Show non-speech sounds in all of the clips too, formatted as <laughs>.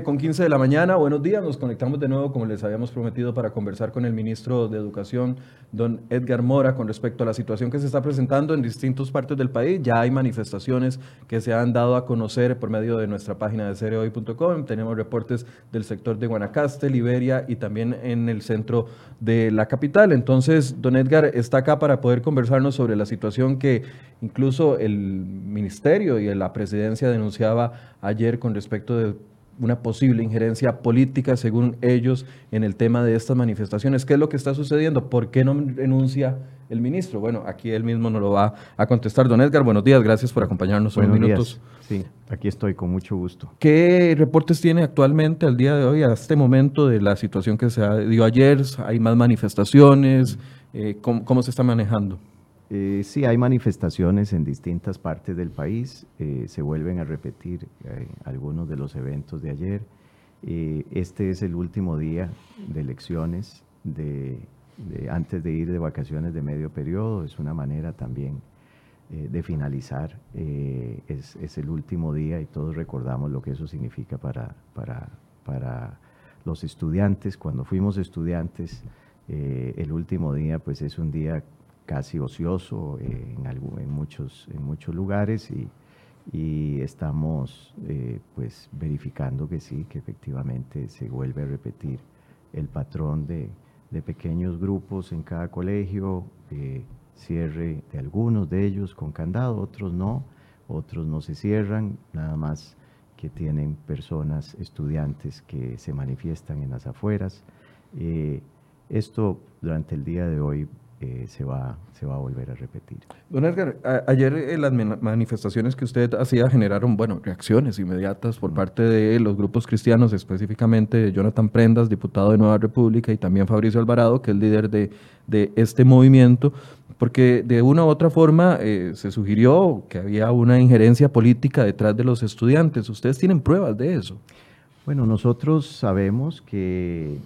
9 con 15 de la mañana, buenos días, nos conectamos de nuevo como les habíamos prometido para conversar con el ministro de Educación, don Edgar Mora, con respecto a la situación que se está presentando en distintas partes del país. Ya hay manifestaciones que se han dado a conocer por medio de nuestra página de cereoy.com, tenemos reportes del sector de Guanacaste, Liberia y también en el centro de la capital. Entonces, don Edgar está acá para poder conversarnos sobre la situación que incluso el ministerio y la presidencia denunciaba ayer con respecto de una posible injerencia política, según ellos, en el tema de estas manifestaciones. ¿Qué es lo que está sucediendo? ¿Por qué no renuncia el ministro? Bueno, aquí él mismo nos lo va a contestar. Don Edgar, buenos días, gracias por acompañarnos unos minutos. Sí, aquí estoy con mucho gusto. ¿Qué reportes tiene actualmente al día de hoy, a este momento de la situación que se dio ayer? ¿Hay más manifestaciones? Eh, ¿cómo se está manejando? Eh, sí, hay manifestaciones en distintas partes del país, eh, se vuelven a repetir eh, algunos de los eventos de ayer. este es el último día de elecciones de, antes de ir de vacaciones de medio periodo, es una manera también de finalizar, es, es, el último día y todos recordamos lo que eso significa para, para, para los estudiantes. Cuando fuimos estudiantes, el último día pues es un día casi ocioso eh, en, muchos, en muchos lugares y, estamos eh, pues verificando que sí, que efectivamente se vuelve a repetir el patrón de, de pequeños grupos en cada colegio, eh, cierre de algunos de ellos con candado, otros no, otros no se cierran, nada más que tienen personas, estudiantes que se manifiestan en las afueras. esto durante el día de hoy eh, se, va, se va a volver a repetir. Don Edgar, ayer eh, las manifestaciones que usted hacía generaron, bueno, reacciones inmediatas por parte de los grupos cristianos, específicamente Jonathan Prendas, diputado de Nueva República, y también Fabricio Alvarado, que es líder de, de este movimiento, porque de una u otra forma eh, se sugirió que había una injerencia política detrás de los estudiantes. ¿Ustedes tienen pruebas de eso? Bueno, nosotros sabemos que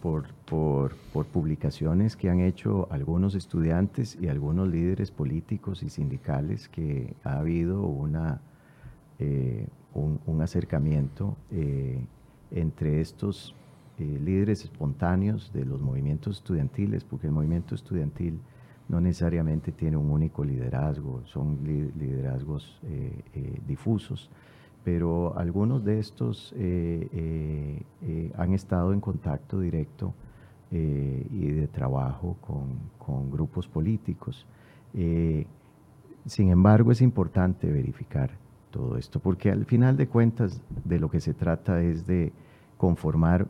por por, publicaciones que han hecho algunos estudiantes y algunos líderes políticos y sindicales que ha habido una, eh, un, acercamiento eh, entre estos eh, líderes espontáneos de los movimientos estudiantiles, porque el movimiento estudiantil no necesariamente tiene un único liderazgo, son liderazgos difusos pero algunos de estos han estado en contacto directo eh, y de trabajo con, grupos políticos. Eh, sin embargo, es importante verificar todo esto, porque al final de cuentas de lo que se trata es de conformar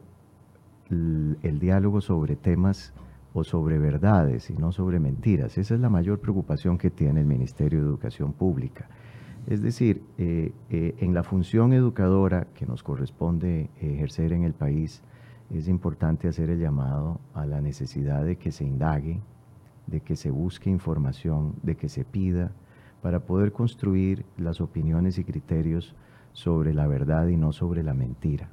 el, diálogo sobre temas o sobre verdades y no sobre mentiras. Esa es la mayor preocupación que tiene el Ministerio de Educación Pública. Es decir, eh, en la función educadora que nos corresponde ejercer en el país, es importante hacer el llamado a la necesidad de que se indague, de que se busque información, de que se pida, para poder construir las opiniones y criterios sobre la verdad y no sobre la mentira.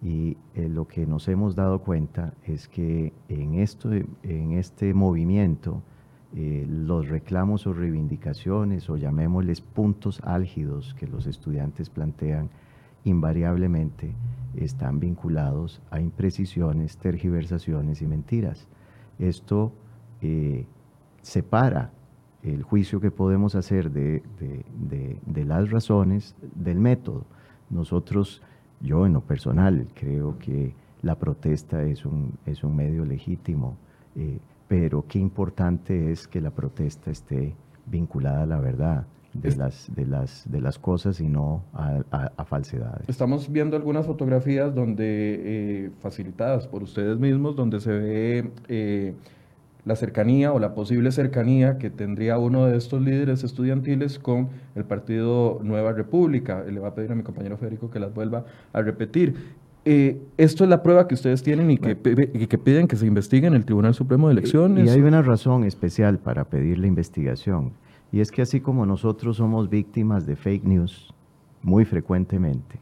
Y eh, lo que nos hemos dado cuenta es que en, esto, en este movimiento, eh, los reclamos o reivindicaciones, o llamémosles puntos álgidos que los estudiantes plantean, invariablemente están vinculados a imprecisiones, tergiversaciones y mentiras. Esto eh, separa el juicio que podemos hacer de, las razones del método. Nosotros, yo en lo personal, creo que la protesta es un, es un medio legítimo, eh, pero qué importante es que la protesta esté vinculada a la verdad de, las, de, las, de las cosas y no a, falsedades. Estamos viendo algunas fotografías donde, eh, facilitadas por ustedes mismos, donde se ve eh, la cercanía o la posible cercanía que tendría uno de estos líderes estudiantiles con el partido Nueva República. Le va a pedir a mi compañero Federico que las vuelva a repetir. Eh, esto es la prueba que ustedes tienen y que, que, piden que se investigue en el Tribunal Supremo de Elecciones. Y hay una razón especial para pedir la investigación. Y es que así como nosotros somos víctimas de fake news muy frecuentemente,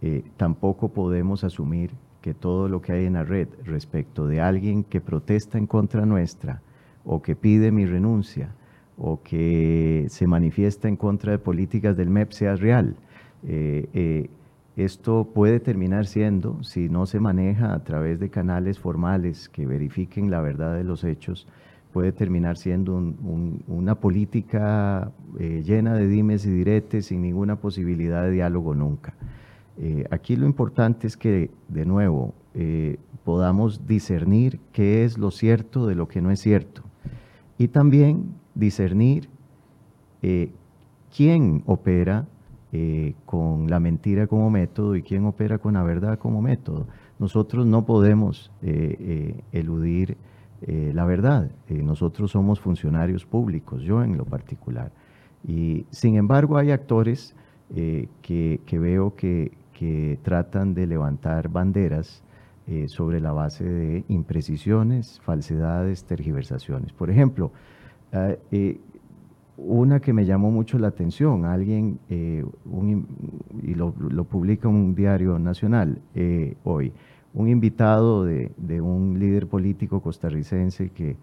eh, tampoco podemos asumir que todo lo que hay en la red respecto de alguien que protesta en contra nuestra o que pide mi renuncia o que se manifiesta en contra de políticas del MEP sea real. Eh, eh, esto puede terminar siendo, si no se maneja a través de canales formales que verifiquen la verdad de los hechos, puede terminar siendo una política eh, llena de dimes y diretes sin ninguna posibilidad de diálogo nunca. Eh, aquí lo importante es que, de nuevo, eh, podamos discernir qué es lo cierto de lo que no es cierto y también discernir quién opera con la mentira como método y quién opera con la verdad como método. Nosotros no podemos eludir eh, la verdad. Eh, nosotros somos funcionarios públicos, yo en lo particular. Y sin embargo hay actores eh, que, veo que, tratan de levantar banderas sobre la base de imprecisiones, falsedades, tergiversaciones. Por ejemplo, una que me llamó mucho la atención, alguien, y lo, lo, publica un diario nacional hoy, un invitado de, un líder político costarricense que,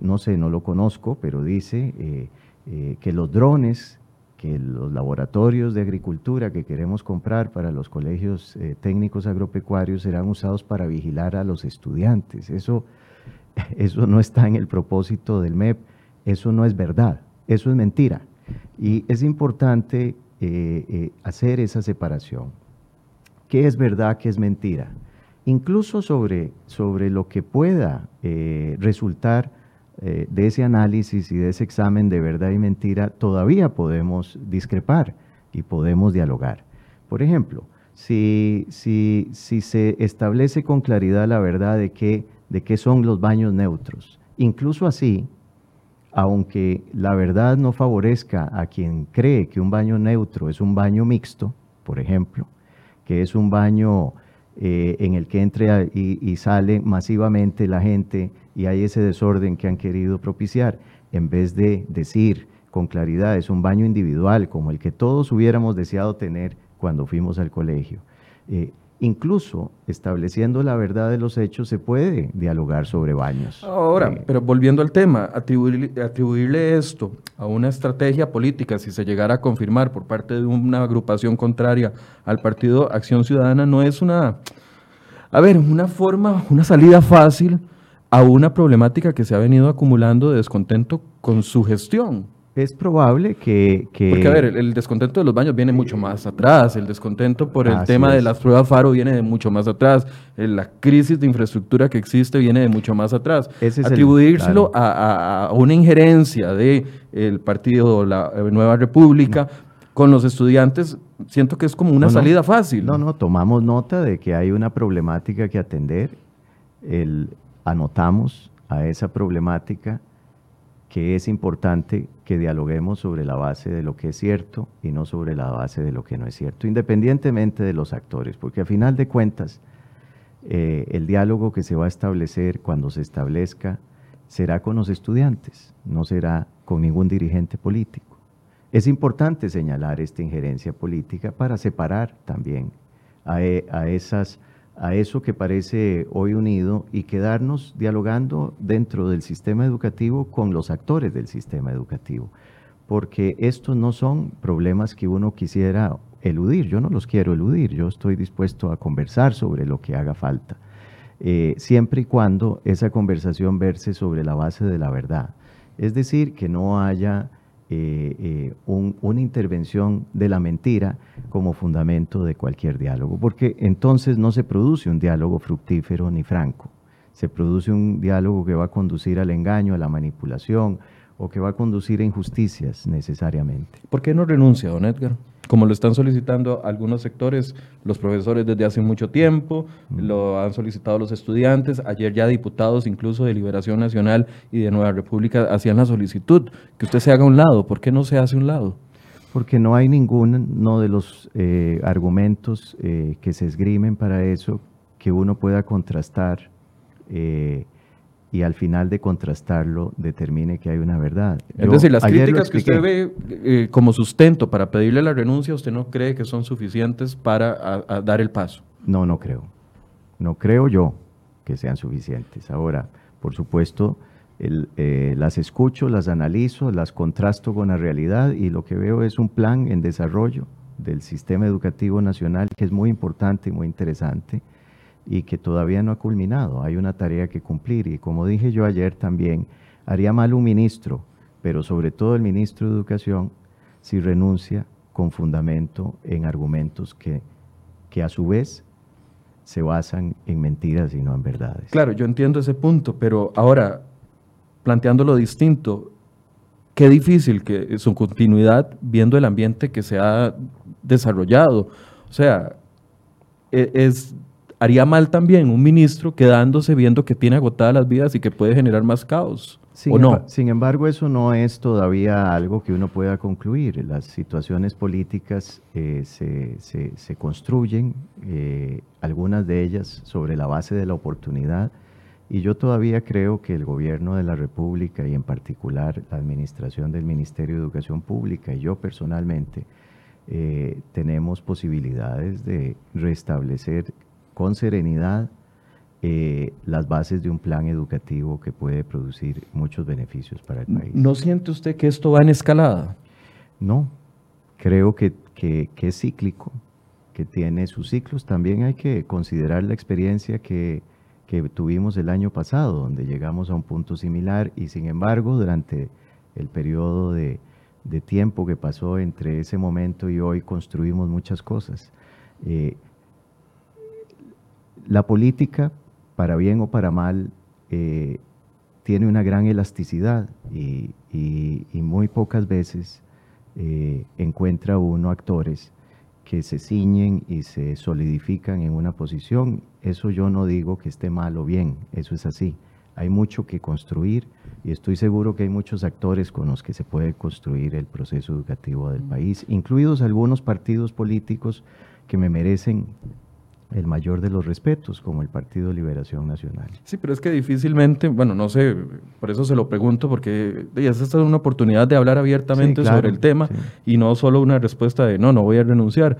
no sé, no lo conozco, pero dice eh, eh, que los drones, que los laboratorios de agricultura que queremos comprar para los colegios eh, técnicos agropecuarios serán usados para vigilar a los estudiantes. Eso, <laughs> eso no está en el propósito del MEP, eso no es verdad, eso es mentira. Y es importante hacer esa separación. ¿Qué es verdad, qué es mentira? incluso sobre, sobre lo que pueda eh, resultar eh, de ese análisis y de ese examen de verdad y mentira, todavía podemos discrepar y podemos dialogar. Por ejemplo, si, si, si se establece con claridad la verdad de qué, de qué son los baños neutros, incluso así, aunque la verdad no favorezca a quien cree que un baño neutro es un baño mixto, por ejemplo, que es un baño eh, en el que entre y, sale masivamente la gente y hay ese desorden que han querido propiciar, en vez de decir con claridad, es un baño individual como el que todos hubiéramos deseado tener cuando fuimos al colegio. Eh, incluso estableciendo la verdad de los hechos se puede dialogar sobre baños. Ahora, eh, pero volviendo al tema, atribuirle, atribuirle, esto a una estrategia política, si se llegara a confirmar por parte de una agrupación contraria al partido Acción Ciudadana, no es una, a ver, una forma, una salida fácil a una problemática que se ha venido acumulando de descontento con su gestión. Es probable que, Porque, a ver, el, descontento de los baños viene mucho más atrás, el descontento por el tema de las pruebas FARO viene de mucho más atrás, la crisis de infraestructura que existe viene de mucho más atrás. Atribuírselo a, una injerencia del el partido La Nueva República con los estudiantes, siento que es como una salida fácil. No, no, tomamos nota de que hay una problemática que atender, el, anotamos a esa problemática que es importante que dialoguemos sobre la base de lo que es cierto y no sobre la base de lo que no es cierto, independientemente de los actores, porque a final de cuentas eh, el diálogo que se va a establecer cuando se establezca será con los estudiantes, no será con ningún dirigente político. Es importante señalar esta injerencia política para separar también a, e, a esas a eso que parece hoy unido y quedarnos dialogando dentro del sistema educativo con los actores del sistema educativo, porque estos no son problemas que uno quisiera eludir, yo no los quiero eludir, yo estoy dispuesto a conversar sobre lo que haga falta, eh, siempre y cuando esa conversación verse sobre la base de la verdad, es decir, que no haya eh, eh, una intervención de la mentira como fundamento de cualquier diálogo, porque entonces no se produce un diálogo fructífero ni franco, se produce un diálogo que va a conducir al engaño, a la manipulación o que va a conducir a injusticias necesariamente. ¿Por qué no renuncia, don Edgar? Como lo están solicitando algunos sectores, los profesores desde hace mucho tiempo, lo han solicitado los estudiantes, ayer ya diputados incluso de Liberación Nacional y de Nueva República hacían la solicitud, que usted se haga un lado, ¿por qué no se hace un lado? Porque no hay ninguno de los eh, argumentos eh, que se esgrimen para eso que uno pueda contrastar. Eh, y al final de contrastarlo determine que hay una verdad. es decir, las críticas que usted ve eh, como sustento para pedirle la renuncia, ¿usted no cree que son suficientes para dar el paso? No, no creo. No creo yo que sean suficientes. Ahora, por supuesto, eh, las escucho, las analizo, las contrasto con la realidad y lo que veo es un plan en desarrollo del sistema educativo nacional que es muy importante y muy interesante y que todavía no ha culminado. Hay una tarea que cumplir y como dije yo ayer también, haría mal un ministro, pero sobre todo el ministro de Educación, si renuncia con fundamento en argumentos que, que a su vez se basan en mentiras y no en verdades. Claro, yo entiendo ese punto, pero ahora, planteándolo distinto, qué difícil que su continuidad viendo el ambiente que se ha desarrollado. O sea, e, es, haría mal también un ministro quedándose viendo que tiene agotadas las vidas y que puede generar más caos. Sin, ¿O no? sin embargo, eso no es todavía algo que uno pueda concluir. Las situaciones políticas eh, se, se, se, construyen, eh, algunas de ellas sobre la base de la oportunidad, y yo todavía creo que el gobierno de la República y en particular la administración del Ministerio de Educación Pública y yo personalmente eh, tenemos posibilidades de restablecer con serenidad eh, las bases de un plan educativo que puede producir muchos beneficios para el país. ¿No siente usted que esto va en escalada? No, creo que, que, que es cíclico, que tiene sus ciclos. También hay que considerar la experiencia que, que tuvimos el año pasado, donde llegamos a un punto similar y sin embargo durante el periodo de, de tiempo que pasó entre ese momento y hoy construimos muchas cosas. Eh, la política, para bien o para mal, eh, tiene una gran elasticidad y, y, y muy pocas veces eh, encuentra uno actores que se ciñen y se solidifican en una posición. Eso yo no digo que esté mal o bien, eso es así. Hay mucho que construir y estoy seguro que hay muchos actores con los que se puede construir el proceso educativo del país, incluidos algunos partidos políticos que me merecen el mayor de los respetos, como el Partido Liberación Nacional. Sí, pero es que difícilmente, bueno, no sé, por eso se lo pregunto, porque esta es una oportunidad de hablar abiertamente sí, claro, sobre el tema sí. y no solo una respuesta de no, no voy a renunciar.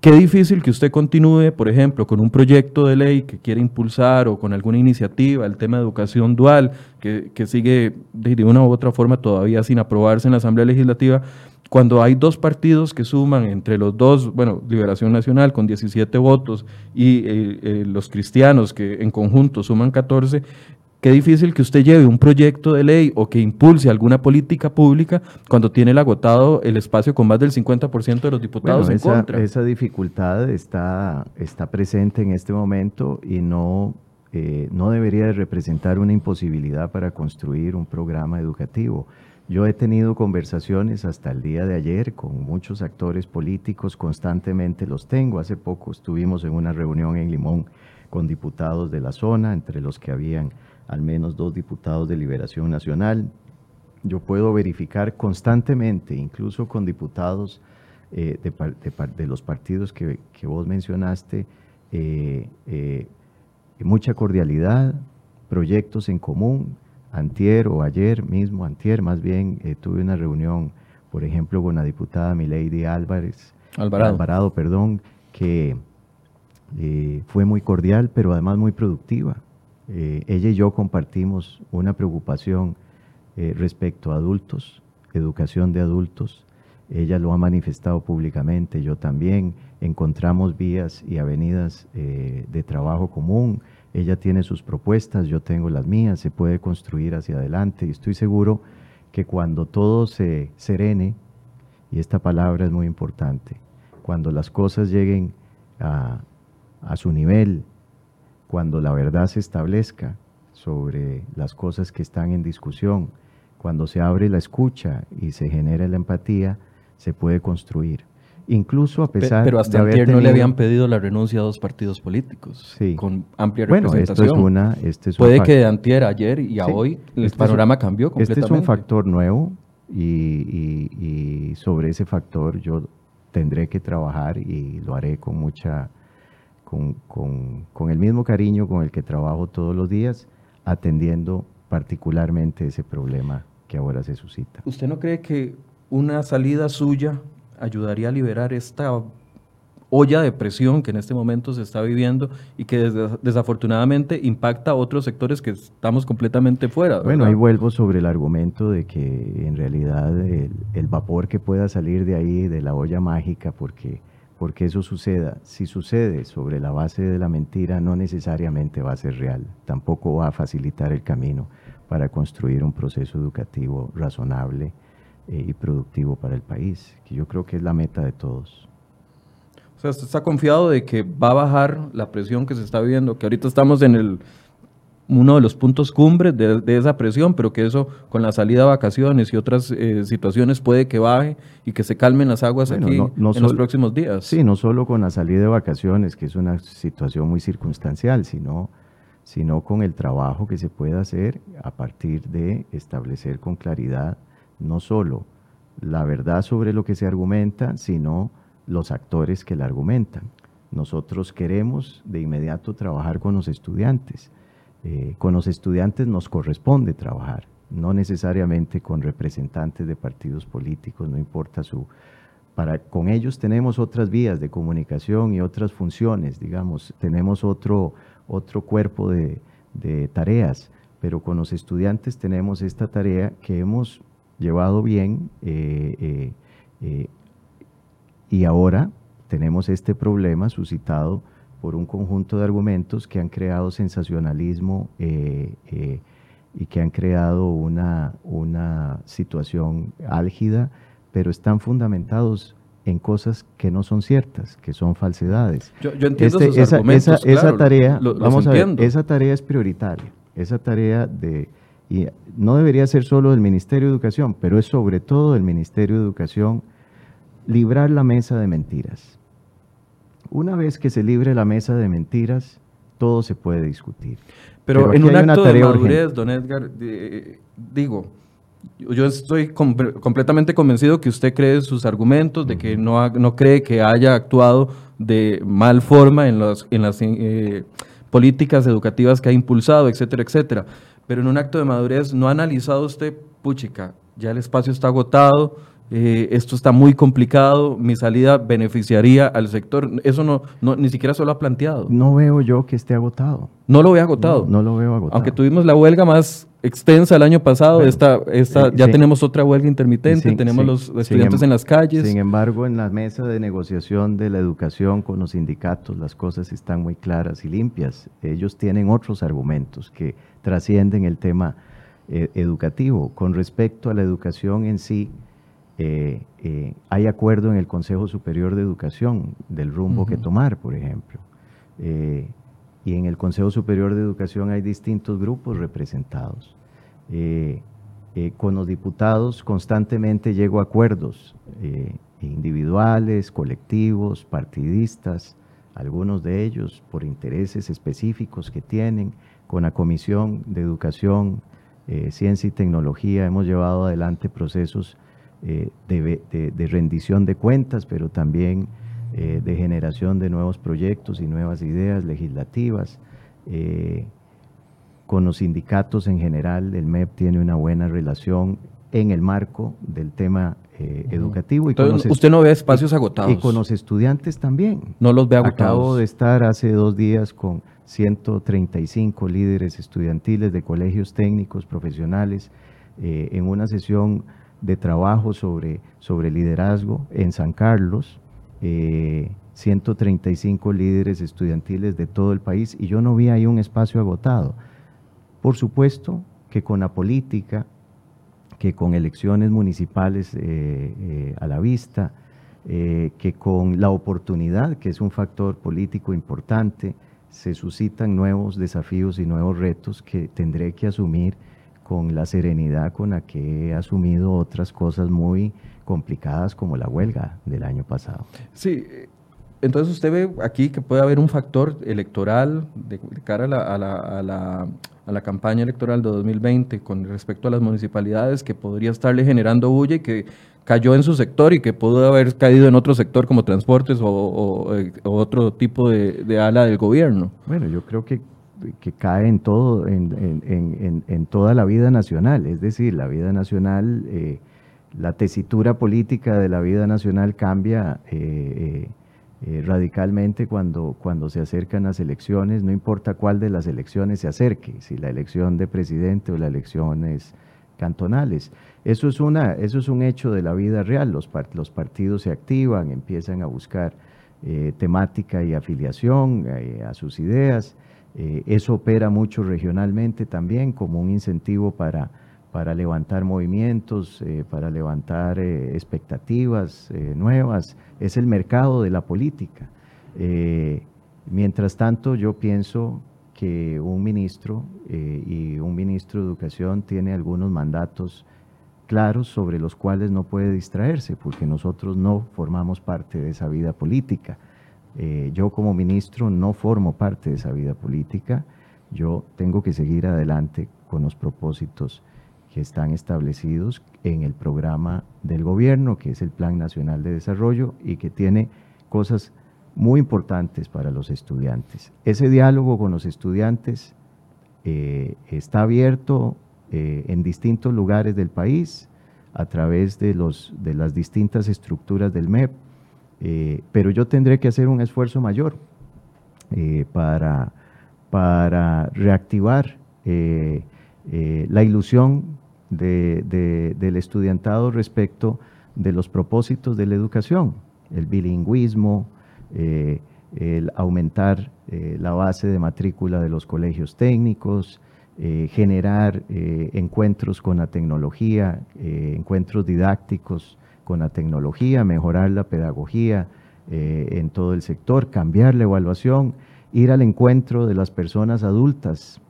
Qué difícil que usted continúe, por ejemplo, con un proyecto de ley que quiere impulsar o con alguna iniciativa, el tema de educación dual, que, que sigue de, de una u otra forma todavía sin aprobarse en la Asamblea Legislativa, cuando hay dos partidos que suman entre los dos, bueno, Liberación Nacional con 17 votos y eh, eh, los cristianos que en conjunto suman 14, qué difícil que usted lleve un proyecto de ley o que impulse alguna política pública cuando tiene el agotado el espacio con más del 50% de los diputados bueno, en esa, contra. Esa dificultad está, está presente en este momento y no, eh, no debería de representar una imposibilidad para construir un programa educativo. Yo he tenido conversaciones hasta el día de ayer con muchos actores políticos, constantemente los tengo. Hace poco estuvimos en una reunión en Limón con diputados de la zona, entre los que habían al menos dos diputados de Liberación Nacional. Yo puedo verificar constantemente, incluso con diputados eh, de, de, los partidos que, que vos mencionaste, eh, eh, mucha cordialidad, proyectos en común, antier o ayer mismo, antier más bien, eh, tuve una reunión, por ejemplo, con la diputada Milady Álvarez, Alvarado, Alvarado perdón, que eh, fue muy cordial, pero además muy productiva. Eh, ella y yo compartimos una preocupación respecto a adultos, educación de adultos. Ella lo ha manifestado públicamente, yo también. Encontramos vías y avenidas de trabajo común ella tiene sus propuestas, yo tengo las mías, se puede construir hacia adelante y estoy seguro que cuando todo se serene, y esta palabra es muy importante, cuando las cosas lleguen a, a su nivel, cuando la verdad se establezca sobre las cosas que están en discusión, cuando se abre la escucha y se genera la empatía, se puede construir incluso a pesar pero hasta de ayer tenido... no le habían pedido la renuncia a dos partidos políticos sí. con amplia bueno, representación. Esto es una, este es Puede que de antier, ayer y a sí. hoy el este panorama un, cambió completamente. Este es un factor nuevo y, y, y, sobre ese factor yo tendré que trabajar y lo haré con mucha, con, con, con el mismo cariño con el que trabajo todos los días, atendiendo particularmente ese problema que ahora se suscita. ¿Usted no cree que una salida suya ayudaría a liberar esta olla de presión que en este momento se está viviendo y que desafortunadamente impacta a otros sectores que estamos completamente fuera. Bueno, ahí vuelvo sobre el argumento de que en realidad el, vapor que pueda salir de ahí, de la olla mágica, porque, porque eso suceda, si sucede sobre la base de la mentira, no necesariamente va a ser real, tampoco va a facilitar el camino para construir un proceso educativo razonable eh, y productivo para el país, que yo creo que es la meta de todos. O sea, está confiado de que va a bajar la presión que se está viviendo, que ahorita estamos en el uno de los puntos cumbres de, esa presión, pero que eso con la salida de vacaciones y otras eh, situaciones puede que baje y que se calmen las aguas aquí en los próximos días. Sí, no solo con la salida de vacaciones, que es una situación muy circunstancial, sino, sino con el trabajo que se puede hacer a partir de establecer con claridad no solo la verdad sobre lo que se argumenta, sino los actores que la argumentan. Nosotros queremos de inmediato trabajar con los estudiantes. Eh, con los estudiantes nos corresponde trabajar, no necesariamente con representantes de partidos políticos, no importa su... Para, con ellos tenemos otras vías de comunicación y otras funciones, digamos, tenemos otro, otro cuerpo de, tareas, pero con los estudiantes tenemos esta tarea que hemos llevado bien eh, eh, y ahora tenemos este problema suscitado por un conjunto de argumentos que han creado sensacionalismo eh, eh, y que han creado una, una situación álgida, pero están fundamentados en cosas que no son ciertas, que son falsedades. Yo, entiendo este, esa, argumentos, esa, tarea, vamos a ver, esa tarea es prioritaria, esa tarea de, y no debería ser solo del Ministerio de Educación, pero es sobre todo del Ministerio de Educación librar la mesa de mentiras. Una vez que se libre la mesa de mentiras, todo se puede discutir. Pero, en un acto de madurez, don Edgar, digo, yo estoy completamente convencido que usted cree sus argumentos, de que no, no cree que haya actuado de mal forma en, en las eh, políticas educativas que ha impulsado, etcétera, etcétera. Pero en un acto de madurez, ¿no ha analizado usted, puchica, ya el espacio está agotado, eh, esto está muy complicado, mi salida beneficiaría al sector. Eso no, no, ni siquiera se lo ha planteado. No veo yo que esté agotado. No lo veo agotado. No, lo veo agotado. Aunque tuvimos la huelga más extensa el año pasado, esta, esta, eh, ya tenemos otra huelga intermitente, tenemos los estudiantes en las calles. Sin embargo, en la mesa de negociación de la educación con los sindicatos, las cosas están muy claras y limpias. Ellos tienen otros argumentos que trascienden el tema eh, educativo. Con respecto a la educación en sí, eh, eh, hay acuerdo en el Consejo Superior de Educación del rumbo que tomar, por ejemplo. Eh, y en el Consejo Superior de Educación hay distintos grupos representados. con los diputados constantemente llego a acuerdos individuales, colectivos, partidistas, algunos de ellos por intereses específicos que tienen. Con la Comisión de Educación, Ciencia y Tecnología hemos llevado adelante procesos eh, de, rendición de cuentas, pero también eh, de generación de nuevos proyectos y nuevas ideas legislativas. Eh, con los sindicatos en general, el MEP tiene una buena relación en el marco del tema educativo. Y usted no ve espacios agotados. Y con los estudiantes también. No los ve agotados. Acabo de estar hace dos días con 135 líderes estudiantiles de colegios técnicos profesionales en una sesión de trabajo sobre, sobre liderazgo en San Carlos, 135 eh, líderes estudiantiles de todo el país y yo no vi ahí un espacio agotado. Por supuesto que con la política, que con elecciones municipales eh, eh, a la vista, que con la oportunidad, que es un factor político importante, se suscitan nuevos desafíos y nuevos retos que tendré que asumir con la serenidad con la que he asumido otras cosas muy complicadas como la huelga del año pasado. Sí, entonces usted ve aquí que puede haber un factor electoral de, cara a la, a, la, a, la, campaña electoral de 2020 con respecto a las municipalidades que podría estarle generando bulla y que cayó en su sector y que pudo haber caído en otro sector como transportes o, eh, otro tipo de, de ala del gobierno. Bueno, yo creo que que cae en todo, en, toda la vida nacional. Es decir, la vida nacional, eh, la tesitura política de la vida nacional cambia eh, eh, radicalmente cuando, cuando se acercan las elecciones, no importa cuál de las elecciones se acerque, si la elección de presidente o las elecciones cantonales. Eso es, una, eso es un hecho de la vida real, los, los partidos se activan, empiezan a buscar temática y afiliación a sus ideas. Eh, eso opera mucho regionalmente también como un incentivo para, para levantar movimientos, para levantar expectativas nuevas. Es el mercado de la política. mientras tanto, yo pienso que un ministro y un ministro de Educación tiene algunos mandatos claros sobre los cuales no puede distraerse, porque nosotros no formamos parte de esa vida política. Eh, yo como ministro no formo parte de esa vida política, yo tengo que seguir adelante con los propósitos que están establecidos en el programa del gobierno, que es el Plan Nacional de Desarrollo y que tiene cosas muy importantes para los estudiantes. Ese diálogo con los estudiantes eh, está abierto eh, en distintos lugares del país a través de, los, de las distintas estructuras del MEP, eh, pero yo tendré que hacer un esfuerzo mayor eh, para, para reactivar la ilusión del estudiantado respecto de los propósitos de la educación, el bilingüismo, el aumentar la base de matrícula de los colegios técnicos, eh, generar eh, encuentros con la tecnología, eh, encuentros didácticos con la tecnología, mejorar la pedagogía en todo el sector, cambiar la evaluación, ir al encuentro de las personas adultas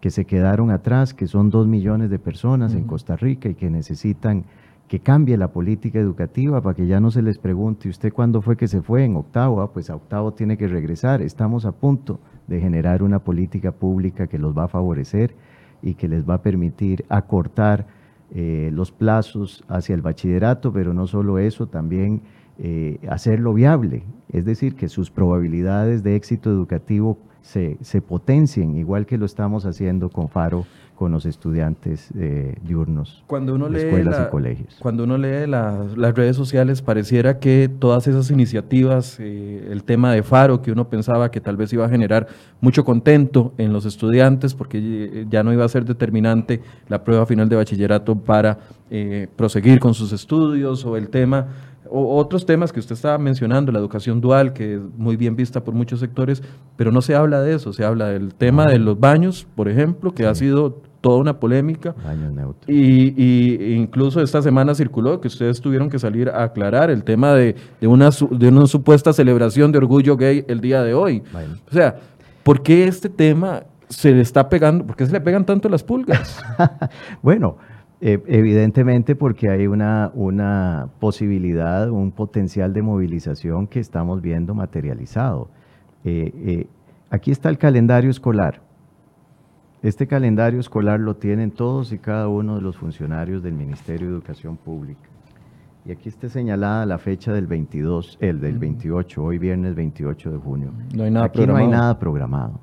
que se quedaron atrás, que son dos millones de personas en Costa Rica y que necesitan que cambie la política educativa para que ya no se les pregunte, ¿usted cuándo fue que se fue? En octavo, ah, pues a octavo tiene que regresar. Estamos a punto de generar una política pública que los va a favorecer y que les va a permitir acortar eh, los plazos hacia el bachillerato, pero no solo eso, también eh, hacerlo viable, es decir, que sus probabilidades de éxito educativo se, se potencien, igual que lo estamos haciendo con Faro con los estudiantes eh, diurnos cuando uno de lee escuelas y colegios. Cuando uno lee las redes sociales, pareciera que todas esas iniciativas, eh, el tema de Faro, que uno pensaba que tal vez iba a generar mucho contento en los estudiantes, porque ya no iba a ser determinante la prueba final de bachillerato para eh, proseguir con sus estudios, o el tema o otros temas que usted estaba mencionando, la educación dual, que es muy bien vista por muchos sectores, pero no se habla de eso, se habla del tema de los baños, por ejemplo, que ha sido toda una polémica. Baños neutros. Y, incluso esta semana circuló que ustedes tuvieron que salir a aclarar el tema de, una, de una supuesta celebración de orgullo gay el día de hoy. O sea, ¿por qué este tema se le está pegando, por qué se le pegan tanto las pulgas? <laughs> bueno, eh, evidentemente porque hay una, una posibilidad, un potencial de movilización que estamos viendo materializado. Eh, eh, aquí está el calendario escolar. Este calendario escolar lo tienen todos y cada uno de los funcionarios del Ministerio de Educación Pública. Y aquí está señalada la fecha del 22, el del 28, hoy viernes 28 de junio. No hay nada aquí no hay nada programado.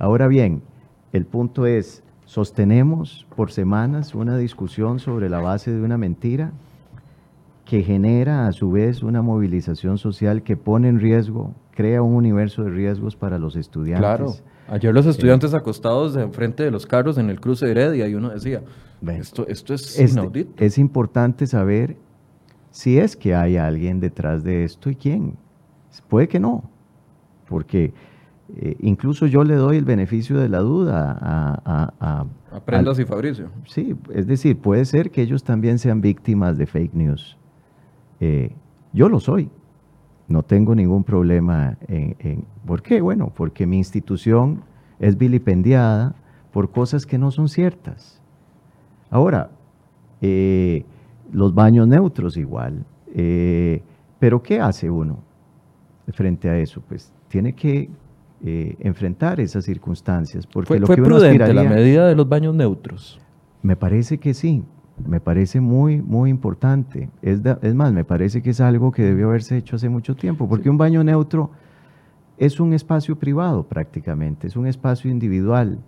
ahora bien, el punto es, Sostenemos por semanas una discusión sobre la base de una mentira que genera a su vez una movilización social que pone en riesgo, crea un universo de riesgos para los estudiantes. Claro. Ayer los estudiantes acostados enfrente de los carros en el cruce de Heredia y uno decía, esto, esto es este, inaudito. Es importante saber si es que hay alguien detrás de esto y quién. Puede que no, porque eh, incluso yo le doy el beneficio de la duda a... a, Prendas y Fabricio. Sí, es decir, puede ser que ellos también sean víctimas de fake news. Eh, yo lo soy. No tengo ningún problema en, ¿Por qué? Bueno, porque mi institución es vilipendiada por cosas que no son ciertas. Ahora, eh, los baños neutros igual. pero ¿qué hace uno frente a eso? Pues tiene que eh, enfrentar esas circunstancias. Porque ¿Fue, lo que prudente la medida de los baños neutros? Me parece que sí, me parece muy, muy importante. Es, es más, me parece que es algo que debió haberse hecho hace mucho tiempo, porque un baño neutro es un espacio privado prácticamente, es un espacio individual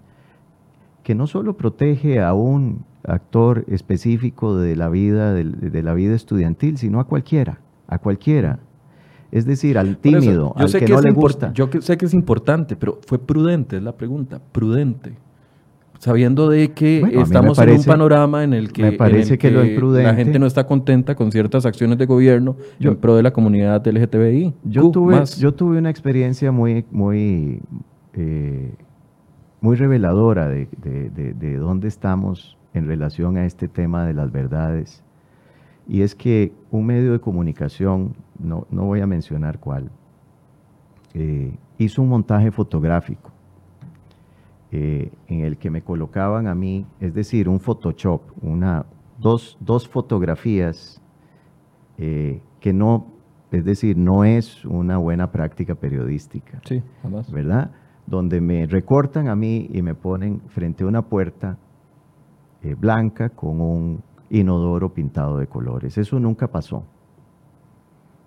que no solo protege a un actor específico de la vida, de, de la vida estudiantil, sino a cualquiera, a cualquiera. Es decir, al tímido, al que, no le gusta. Yo sé que es importante, pero fue prudente, es la pregunta, prudente. Sabiendo de que estamos en un panorama en el que, me parece que, la gente no está contenta con ciertas acciones de gobierno en pro de la comunidad LGTBI. Yo, tuve, yo tuve una experiencia muy, muy, eh, muy reveladora de, de dónde estamos en relación a este tema de las verdades y es que un medio de comunicación, no, no voy a mencionar cuál, eh, hizo un montaje fotográfico eh, en el que me colocaban a mí, es decir, un Photoshop, una, dos, dos fotografías eh, que no, es decir, no es una buena práctica periodística. Sí, jamás. ¿Verdad? Donde me recortan a mí y me ponen frente a una puerta blanca con un inodoro pintado de colores. Eso nunca pasó.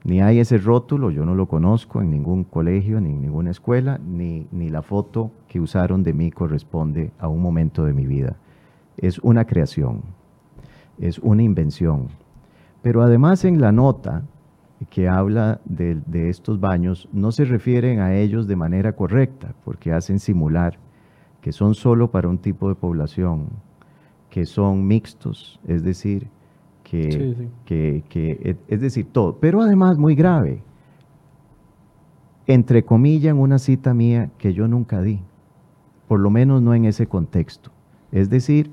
Ni hay ese rótulo, yo no lo conozco en ningún colegio, ni en ninguna escuela, ni, ni la foto que usaron de mí corresponde a un momento de mi vida. Es una creación, es una invención. Pero además en la nota que habla de, de, estos baños no se refieren a ellos de manera correcta, porque hacen simular que son solo para un tipo de población que son mixtos, es decir, que, que, es decir, todo. Pero además muy grave, entre comillas, en una cita mía que yo nunca di, por lo menos no en ese contexto. Es decir,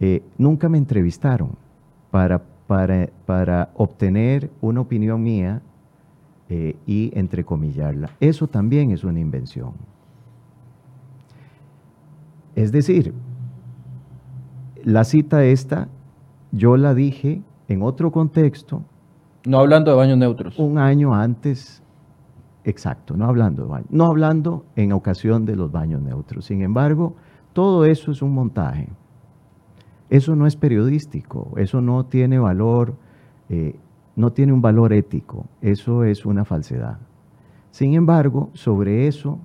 eh, nunca me entrevistaron para, para, para, obtener una opinión mía eh, y entrecomillarla. Eso también es una invención. Es decir, la cita esta, yo la dije en otro contexto. No hablando de baños neutros. Un año antes, exacto, no hablando de baños, no hablando en ocasión de los baños neutros. Sin embargo, todo eso es un montaje. Eso no es periodístico, eso no tiene valor, eh, no tiene un valor ético, eso es una falsedad. Sin embargo, sobre eso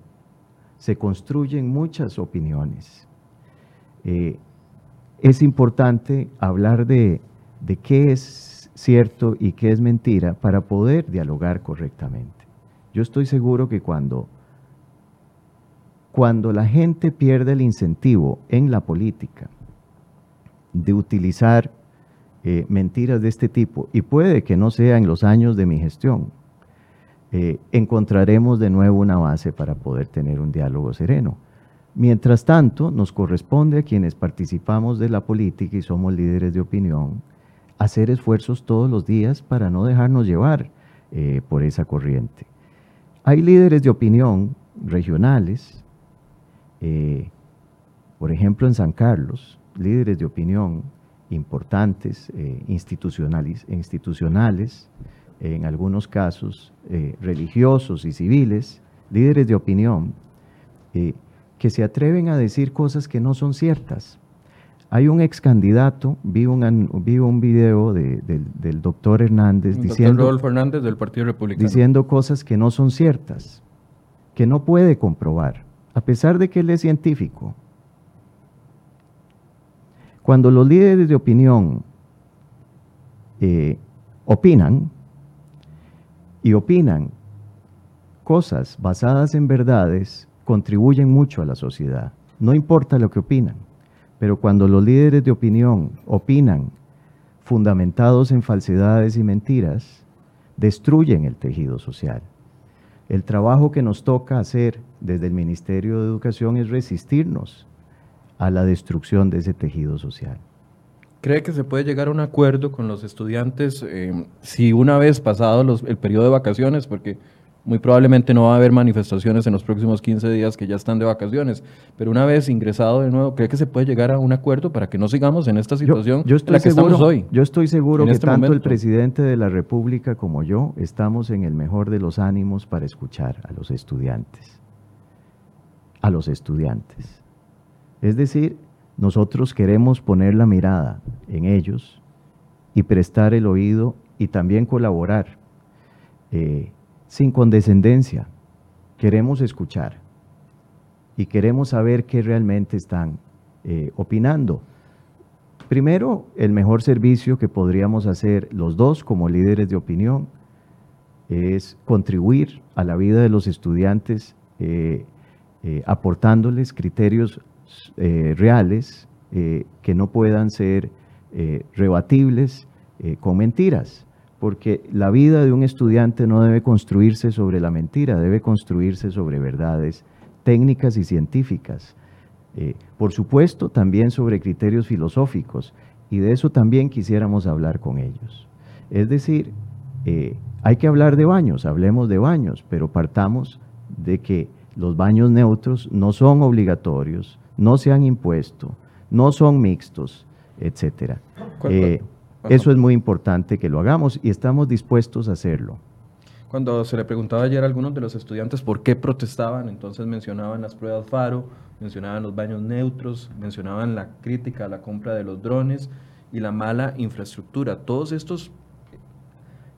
se construyen muchas opiniones. Eh, es importante hablar de, qué es cierto y qué es mentira para poder dialogar correctamente. Yo estoy seguro que cuando, cuando la gente pierde el incentivo en la política de utilizar eh, mentiras de este tipo, y puede que no sea en los años de mi gestión, eh, encontraremos de nuevo una base para poder tener un diálogo sereno. Mientras tanto, nos corresponde a quienes participamos de la política y somos líderes de opinión hacer esfuerzos todos los días para no dejarnos llevar eh, por esa corriente. Hay líderes de opinión regionales, eh, por ejemplo en San Carlos, líderes de opinión importantes, eh, institucionales, institucionales, en algunos casos religiosos y civiles, líderes de opinión que se atreven a decir cosas que no son ciertas. Hay un ex candidato, vi un, vi un video del doctor Hernández diciendo, Hernández del Partido Republicano. diciendo cosas que no son ciertas, que no puede comprobar, a pesar de que él es científico. Cuando los líderes de opinión eh, opinan y opinan cosas basadas en verdades contribuyen mucho a la sociedad. No importa lo que opinan, pero cuando los líderes de opinión opinan fundamentados en falsedades y mentiras, destruyen el tejido social. El trabajo que nos toca hacer desde el Ministerio de Educación es resistirnos a la destrucción de ese tejido social. ¿Cree que se puede llegar a un acuerdo con los estudiantes eh, si una vez pasado el periodo de vacaciones, porque muy probablemente no va a haber manifestaciones en los próximos 15 días que ya están de vacaciones, pero una vez ingresado de nuevo, ¿cree que se puede llegar a un acuerdo para que no sigamos en esta situación yo, estoy en la que estamos hoy? Yo estoy seguro que este tanto el presidente de la República como yo estamos en el mejor de los ánimos para escuchar a los estudiantes. A los estudiantes. Es decir, nosotros queremos poner la mirada en ellos y prestar el oído y también colaborar. Eh, sin condescendencia. Queremos escuchar y queremos saber qué realmente están eh, opinando. Primero, el mejor servicio que podríamos hacer los dos como líderes de opinión es contribuir a la vida de los estudiantes eh, eh, aportándoles criterios reales que no puedan ser rebatibles con mentiras, porque la vida de un estudiante no debe construirse sobre la mentira, debe construirse sobre verdades técnicas y científicas. por supuesto, también sobre criterios filosóficos, y de eso también quisiéramos hablar con ellos. Es decir, eh, hay que hablar de baños, hablemos de baños, pero partamos de que los baños neutros no son obligatorios, no se han impuesto, no son mixtos, etc. Eh, eso es muy importante que lo hagamos y estamos dispuestos a hacerlo. Cuando se le preguntaba ayer a algunos de los estudiantes por qué protestaban, entonces mencionaban las pruebas FARO, mencionaban los baños neutros, mencionaban la crítica a la compra de los drones y la mala infraestructura. Todos estos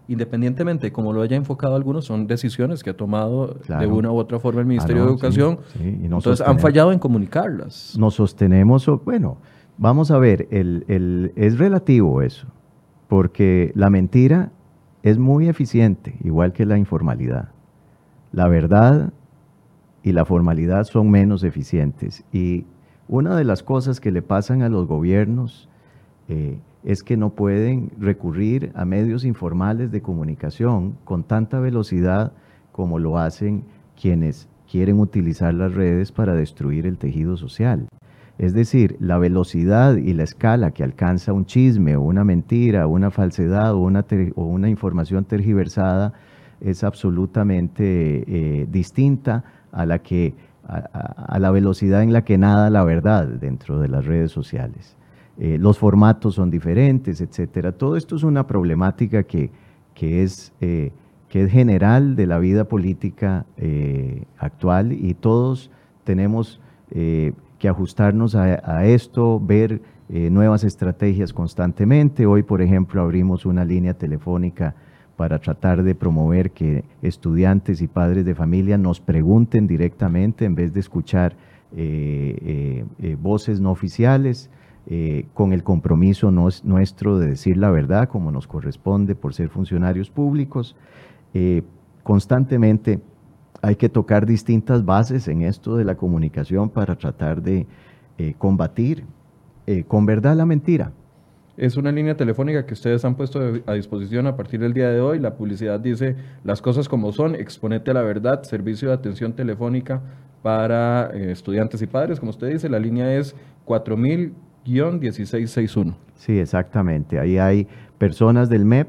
independientemente de cómo lo haya enfocado algunos, son decisiones que ha tomado de una u otra forma el Ministerio ah, de Educación. Entonces han fallado en comunicarlas. Nos sostenemos, bueno, vamos a ver, el, es relativo eso, porque la mentira es muy eficiente, igual que la informalidad. La verdad y la formalidad son menos eficientes. Y una de las cosas que le pasan a los gobiernos, eh, es que no pueden recurrir a medios informales de comunicación con tanta velocidad como lo hacen quienes quieren utilizar las redes para destruir el tejido social. Es decir, la velocidad y la escala que alcanza un chisme una mentira una falsedad o una, información tergiversada es absolutamente eh, distinta a la, que, a la velocidad en la que nada la verdad dentro de las redes sociales. Eh, los formatos son diferentes, etcétera. Todo esto es una problemática que, es, eh, que es general de la vida política actual y todos tenemos ajustarnos a, esto, ver nuevas estrategias constantemente. Hoy, por ejemplo, abrimos una línea telefónica para tratar de promover que estudiantes y padres de familia nos pregunten directamente en vez de escuchar voces no oficiales. Eh, con el compromiso nuestro de decir la verdad como nos corresponde por ser funcionarios públicos. Eh, constantemente hay que tocar distintas bases en esto de la comunicación para tratar de eh, combatir con verdad la mentira. Es una línea telefónica que ustedes han puesto a disposición a partir del día de hoy. La publicidad dice las cosas como son, exponete a la verdad, servicio de atención telefónica para estudiantes y padres. Como usted dice, la línea es 4000 1661. Sí, exactamente. Ahí hay personas del MEP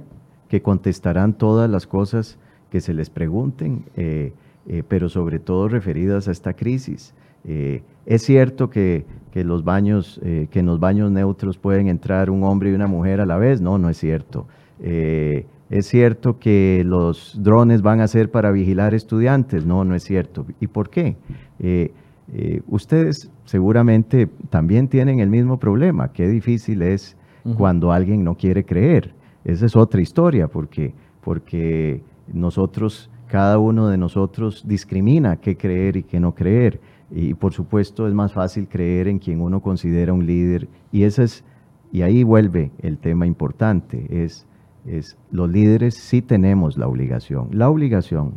que contestarán todas las cosas que se les pregunten, eh, eh, pero sobre todo referidas a esta crisis. Eh, es cierto que, los baños, que en los baños neutros pueden entrar un hombre y una mujer a la vez. No, no es cierto. es cierto que los drones van a ser para vigilar estudiantes. No, no es cierto. ¿Y por qué? Eh, ustedes seguramente también tienen el mismo problema. Qué difícil es cuando alguien no quiere creer. Esa es otra historia, porque, porque nosotros, cada uno de nosotros discrimina qué creer y qué no creer. Y por supuesto es más fácil creer en quien uno considera un líder. Y esa es, y ahí vuelve el tema importante, es, es los líderes sí tenemos la obligación, la obligación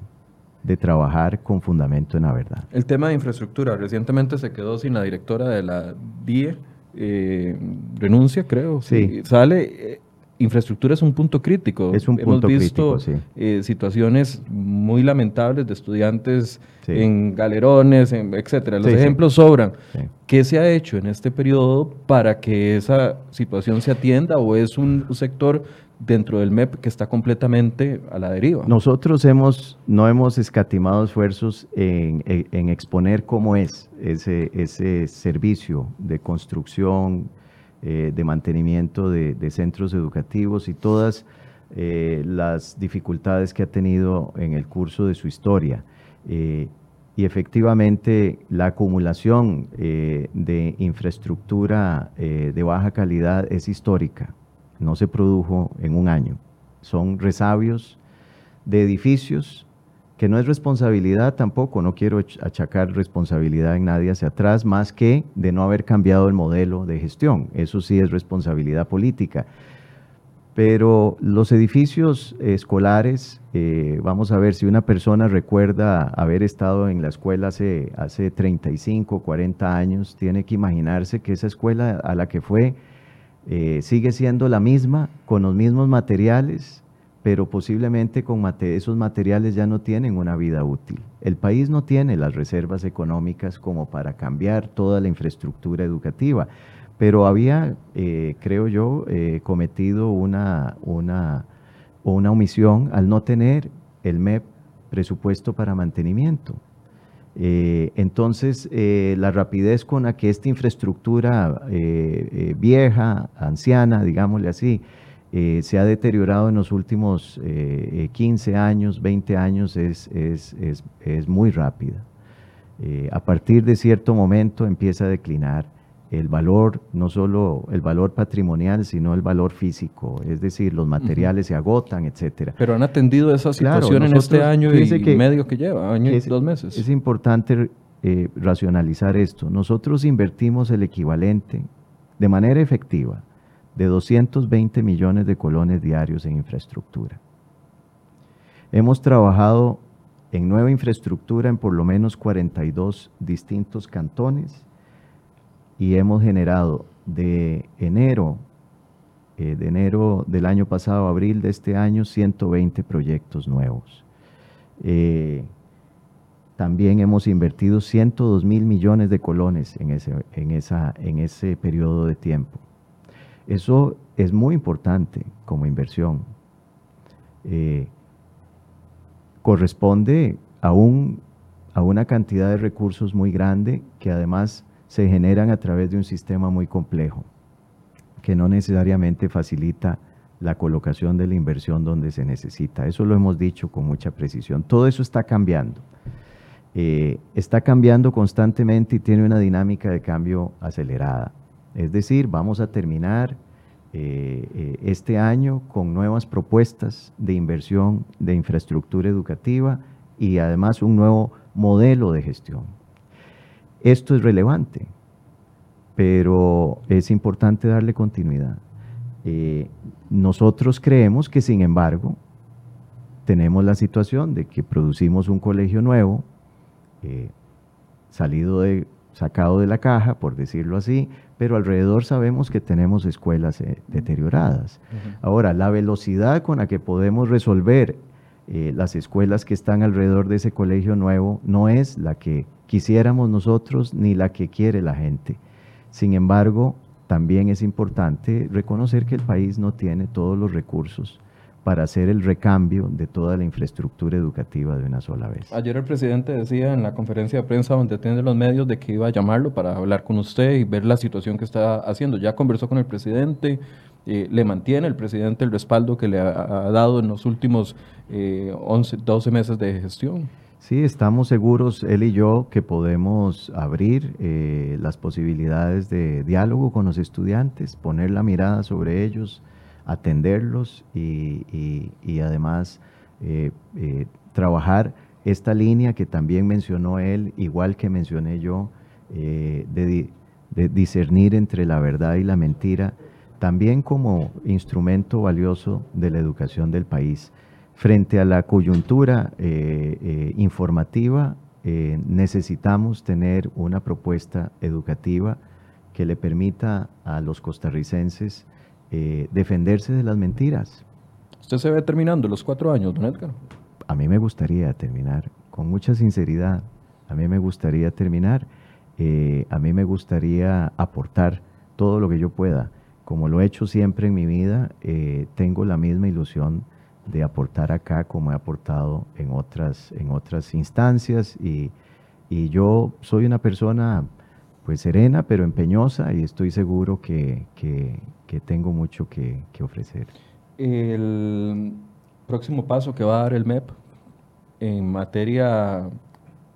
de trabajar con fundamento en la verdad. El tema de infraestructura, recientemente se quedó sin la directora de la DIE, eh, renuncia creo, sí. sale, eh, infraestructura es un punto crítico. Es un punto Hemos visto eh, situaciones muy lamentables de estudiantes en galerones, en, etcétera. Los ejemplos sobran. ¿Qué se ha hecho en este periodo para que esa situación se atienda o es un sector dentro del MEP que está completamente a la deriva. Nosotros hemos, no hemos escatimado esfuerzos en, exponer cómo es ese, ese servicio de construcción, eh, de mantenimiento de, centros educativos y todas eh, las dificultades que ha tenido en el curso de su historia. Eh, y efectivamente la acumulación de infraestructura de baja calidad es histórica no se produjo en un año. Son resabios de edificios que no es responsabilidad tampoco, no quiero achacar responsabilidad en nadie hacia atrás, más que de no haber cambiado el modelo de gestión. Eso sí es responsabilidad política. Pero los edificios escolares, eh, vamos a ver si una persona recuerda haber estado en la escuela hace, hace 35, 40 años, tiene que imaginarse que esa escuela a la que fue eh, sigue siendo la misma, con los mismos materiales, pero posiblemente con esos materiales ya no tienen una vida útil. El país no tiene las reservas económicas como para cambiar toda la infraestructura educativa, pero había, eh, creo yo, eh, cometido una, una, una omisión al no tener el MEP presupuesto para mantenimiento. Eh, entonces, la rapidez con la que esta infraestructura vieja, anciana, digámosle así, eh, se ha deteriorado en los últimos 15 eh, años, 20 años, es, es, es, es muy rápida. Eh, a partir de cierto momento empieza a declinar el valor, no solo el valor patrimonial, sino el valor físico, es decir, los materiales se agotan, etcétera. Pero han atendido esa situación en este año y medio que lleva, año y dos meses. Es importante racionalizar esto. Nosotros invertimos el equivalente de manera efectiva de 220 millones de colones diarios en infraestructura. Hemos trabajado en nueva infraestructura en por lo menos 42 distintos cantones y hemos generado de enero, eh, de enero del año pasado a abril de este año, 120 proyectos nuevos. Eh, también hemos invertido 102 mil millones de colones en ese, en, esa, en ese periodo de tiempo. Eso es muy importante como inversión. Eh, corresponde a, un, a una cantidad de recursos muy grande que además se generan a través de un sistema muy complejo, que no necesariamente facilita la colocación de la inversión donde se necesita. Eso lo hemos dicho con mucha precisión. Todo eso está cambiando. Eh, está cambiando constantemente y tiene una dinámica de cambio acelerada. Es decir, vamos a terminar eh, eh, este año con nuevas propuestas de inversión de infraestructura educativa y además un nuevo modelo de gestión. Esto es relevante, pero es importante darle continuidad. Eh, nosotros creemos que, sin embargo, tenemos la situación de que producimos un colegio nuevo, salido sacado de la caja, por decirlo así, pero alrededor sabemos que tenemos escuelas eh, deterioradas. Ahora, la velocidad con la que podemos resolver eh, las escuelas que están alrededor de ese colegio nuevo no es la que quisiéramos nosotros ni la que quiere la gente. Sin embargo, también es importante reconocer que el país no tiene todos los recursos para hacer el recambio de toda la infraestructura educativa de una sola vez. Ayer el presidente decía en la conferencia de prensa donde atiende los medios de que iba a llamarlo para hablar con usted y ver la situación que está haciendo. Ya conversó con el presidente, eh, le mantiene el presidente el respaldo que le ha, dado en los últimos 11, eh, 12 meses de gestión. Sí, estamos seguros, él y yo, que podemos abrir eh, las posibilidades de diálogo con los estudiantes, poner la mirada sobre ellos, atenderlos y, además eh, eh, trabajar esta línea que también mencionó él, igual que mencioné yo, eh, de, discernir entre la verdad y la mentira, también como instrumento valioso de la educación del país. Frente a la coyuntura informativa, necesitamos tener una propuesta educativa que le permita a los costarricenses eh, defenderse de las mentiras. ¿Usted se ve terminando los cuatro años, don Edgar? A mí me gustaría terminar, con mucha sinceridad, a mí me gustaría terminar, eh, a mí me gustaría aportar todo lo que yo pueda. Como lo he hecho siempre en mi vida, eh, tengo la misma ilusión de aportar acá como he aportado en otras, en otras instancias y, y yo soy una persona pues serena pero empeñosa y estoy seguro que, que tengo mucho que, ofrecer. El próximo paso que va a dar el MEP en materia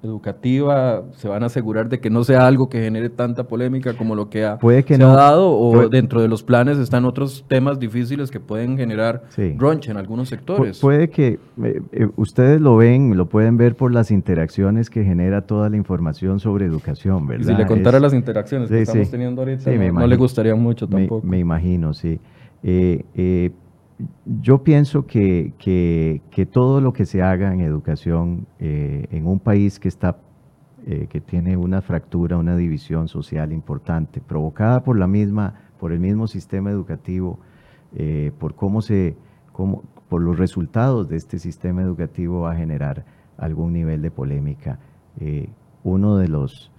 educativa se van a asegurar de que no sea algo que genere tanta polémica como lo que ha, puede que se ha dado o dentro de los planes están otros temas difíciles que pueden generar sí. en algunos sectores. puede que eh, eh, ustedes lo ven, lo pueden ver por las interacciones que genera toda la información sobre educación, ¿verdad? si le contara las interacciones que estamos teniendo ahorita, no, le gustaría mucho tampoco. Me, imagino, sí. Eh, yo pienso que, que, todo lo que se haga en educación eh, en un país que está eh, que tiene una fractura, una división social importante, provocada por la misma, por el mismo sistema educativo, por cómo se, cómo, por los resultados de este sistema educativo va a generar algún nivel de polémica. uno de los,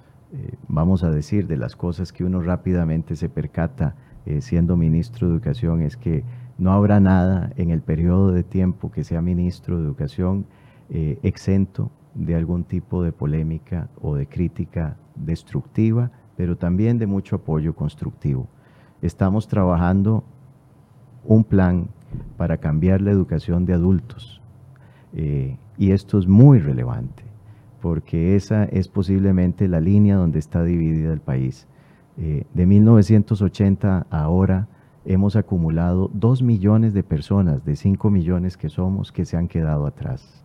vamos a decir, de las cosas que uno rápidamente se percata siendo ministro de Educación es que no habrá nada en el periodo de tiempo que sea ministro de Educación eh, exento de algún tipo de polémica o de crítica destructiva, pero también de mucho apoyo constructivo. Estamos trabajando un plan para cambiar la educación de adultos eh, y esto es muy relevante porque esa es posiblemente la línea donde está dividida el país. Eh, de 1980 a ahora, hemos acumulado dos millones de personas de cinco millones que somos que se han quedado atrás.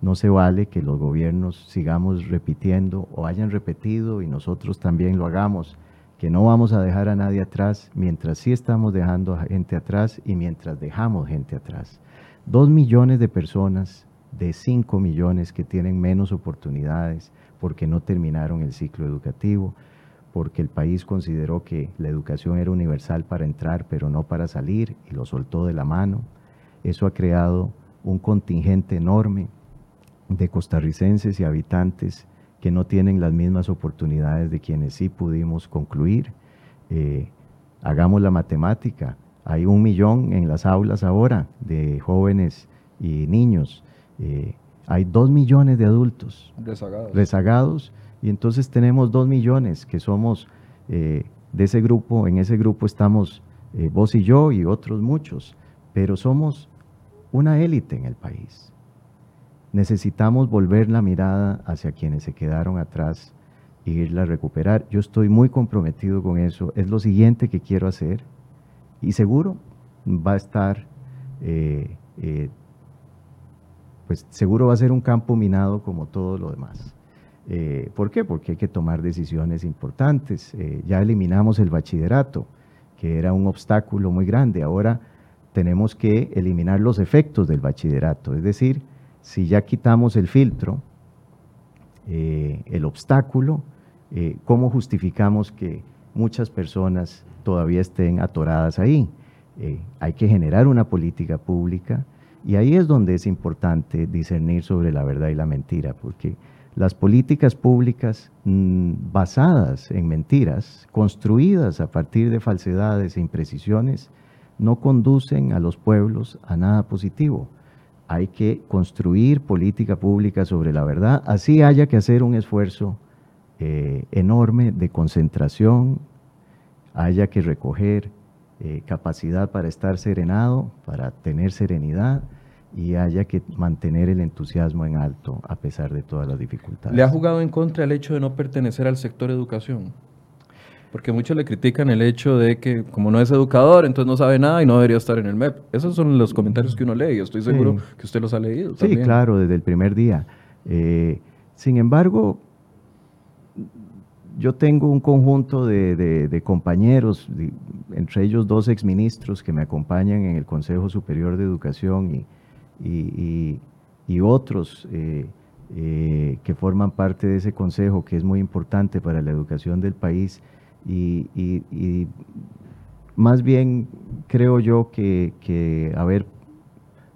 No se vale que los gobiernos sigamos repitiendo o hayan repetido y nosotros también lo hagamos, que no vamos a dejar a nadie atrás mientras sí estamos dejando a gente atrás y mientras dejamos gente atrás. Dos millones de personas de cinco millones que tienen menos oportunidades porque no terminaron el ciclo educativo, porque el país consideró que la educación era universal para entrar, pero no para salir, y lo soltó de la mano. Eso ha creado un contingente enorme de costarricenses y habitantes que no tienen las mismas oportunidades de quienes sí pudimos concluir. Eh, hagamos la matemática, hay un millón en las aulas ahora de jóvenes y niños, eh, hay dos millones de adultos rezagados, rezagados y entonces tenemos dos millones que somos eh, de ese grupo, en ese grupo estamos eh, vos y yo y otros muchos, pero somos una élite en el país. Necesitamos volver la mirada hacia quienes se quedaron atrás e irla a recuperar. Yo estoy muy comprometido con eso. Es lo siguiente que quiero hacer y seguro va a estar, eh, pues seguro va a ser un campo minado como todo lo demás. Eh, ¿Por qué? Porque hay que tomar decisiones importantes. Eh, ya eliminamos el bachillerato, que era un obstáculo muy grande. Ahora tenemos que eliminar los efectos del bachillerato. Es decir, si ya quitamos el filtro, eh, el obstáculo, ¿cómo justificamos que muchas personas todavía estén atoradas ahí? hay que generar una política pública y ahí es donde es importante discernir sobre la verdad y la mentira, porque las políticas públicas mm, basadas en mentiras, construidas a partir de falsedades e imprecisiones, no conducen a los pueblos a nada positivo. Hay que construir política pública sobre la verdad, así haya que hacer un esfuerzo eh, enorme de concentración, haya que recoger eh, capacidad para estar serenado, para tener serenidad, y haya que mantener el entusiasmo en alto a pesar de todas las dificultades. ¿Le ha jugado en contra el hecho de no pertenecer al sector educación? Porque muchos le critican el hecho de que como no es educador, entonces no sabe nada y no debería estar en el MEP. Esos son los comentarios que uno lee y estoy seguro que usted los ha leído. Sí, claro, desde el primer día. Eh, sin embargo, yo tengo un conjunto de, compañeros, entre ellos dos exministros que me acompañan en el Consejo Superior de Educación y, otros eh, eh, que forman parte de ese consejo que es muy importante para la educación del país. Y, más bien creo yo que, que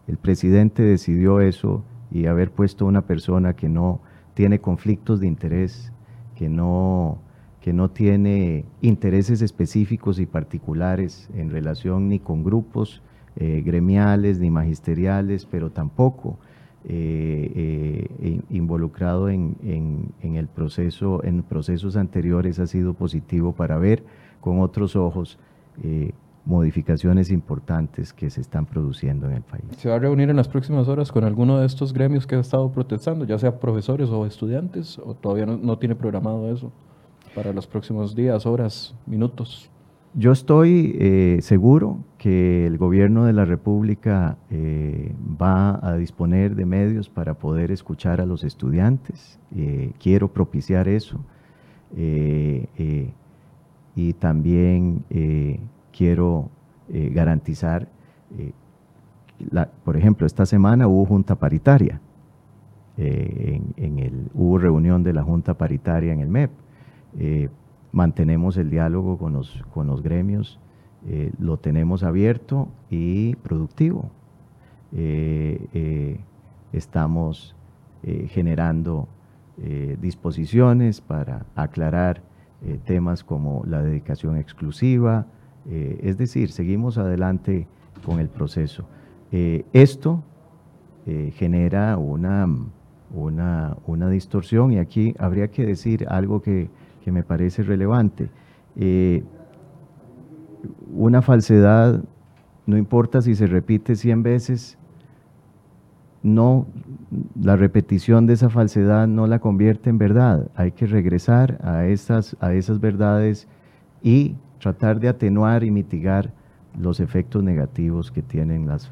el presidente decidió eso y haber puesto una persona que no tiene conflictos de interés, que no, que no tiene intereses específicos y particulares en relación ni con grupos eh, gremiales ni magisteriales, pero tampoco eh, eh, involucrado en, el proceso, en procesos anteriores ha sido positivo para ver con otros ojos modificaciones importantes que se están produciendo en el país. ¿Se va a reunir en las próximas horas con alguno de estos gremios que ha estado protestando, ya sea profesores o estudiantes, o todavía no tiene programado eso para los próximos días, horas, minutos? Yo estoy eh, seguro que el gobierno de la República eh, va a disponer de medios para poder escuchar a los estudiantes. Eh, quiero propiciar eso. y también quiero garantizar por ejemplo, esta semana hubo junta paritaria, en, el, hubo reunión de la junta paritaria en el MEP. mantenemos el diálogo con los, con los gremios, lo tenemos abierto y productivo. estamos generando eh, disposiciones para aclarar eh, temas como la dedicación exclusiva, eh, es decir, seguimos adelante con el proceso. esto genera una, una, una, distorsión y aquí habría que decir algo que, que me parece relevante. una falsedad, no importa si se repite 100 veces, no, la repetición de esa falsedad no la convierte en verdad. Hay que regresar a esas, a esas verdades y tratar de atenuar y mitigar los efectos negativos que tienen las,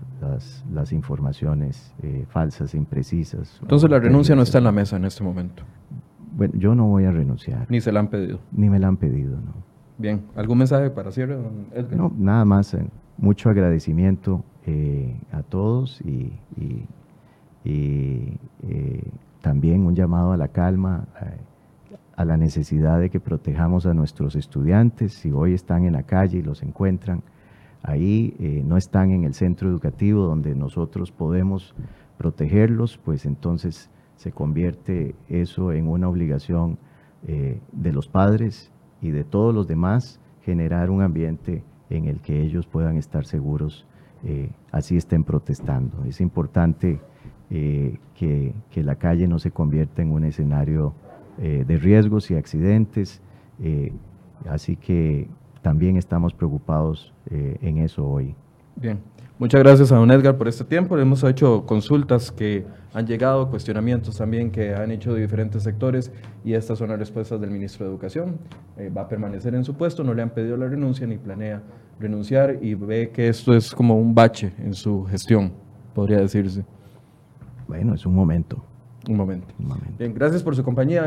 las, informaciones eh, falsas, imprecisas. Entonces la renuncia no está en la mesa en este momento. Bueno, yo no voy a renunciar. Ni se la han pedido. Ni me la han pedido, no. Bien, ¿algún mensaje para cierre, don Edgar? No, nada más, eh, mucho agradecimiento eh, a todos y y eh, también un llamado a la calma, a la necesidad de que protejamos a nuestros estudiantes. Si hoy están en la calle y los encuentran ahí, eh, no están en el centro educativo donde nosotros podemos protegerlos, pues entonces se convierte eso en una obligación de los padres y de todos los demás generar un ambiente en el que ellos puedan estar seguros, así estén protestando. Es importante eh, que, la calle no se convierta en un escenario eh, de riesgos y accidentes. Eh, así que también estamos preocupados en eso hoy. Bien, muchas gracias a don Edgar por este tiempo. Hemos hecho consultas que han llegado, cuestionamientos también que han hecho de diferentes sectores y estas son las respuestas del ministro de Educación. va a permanecer en su puesto, no le han pedido la renuncia ni planea renunciar y ve que esto es como un bache en su gestión, podría decirse. Bueno, es un momento. Un momento. Un momento. Bien, gracias por su compañía.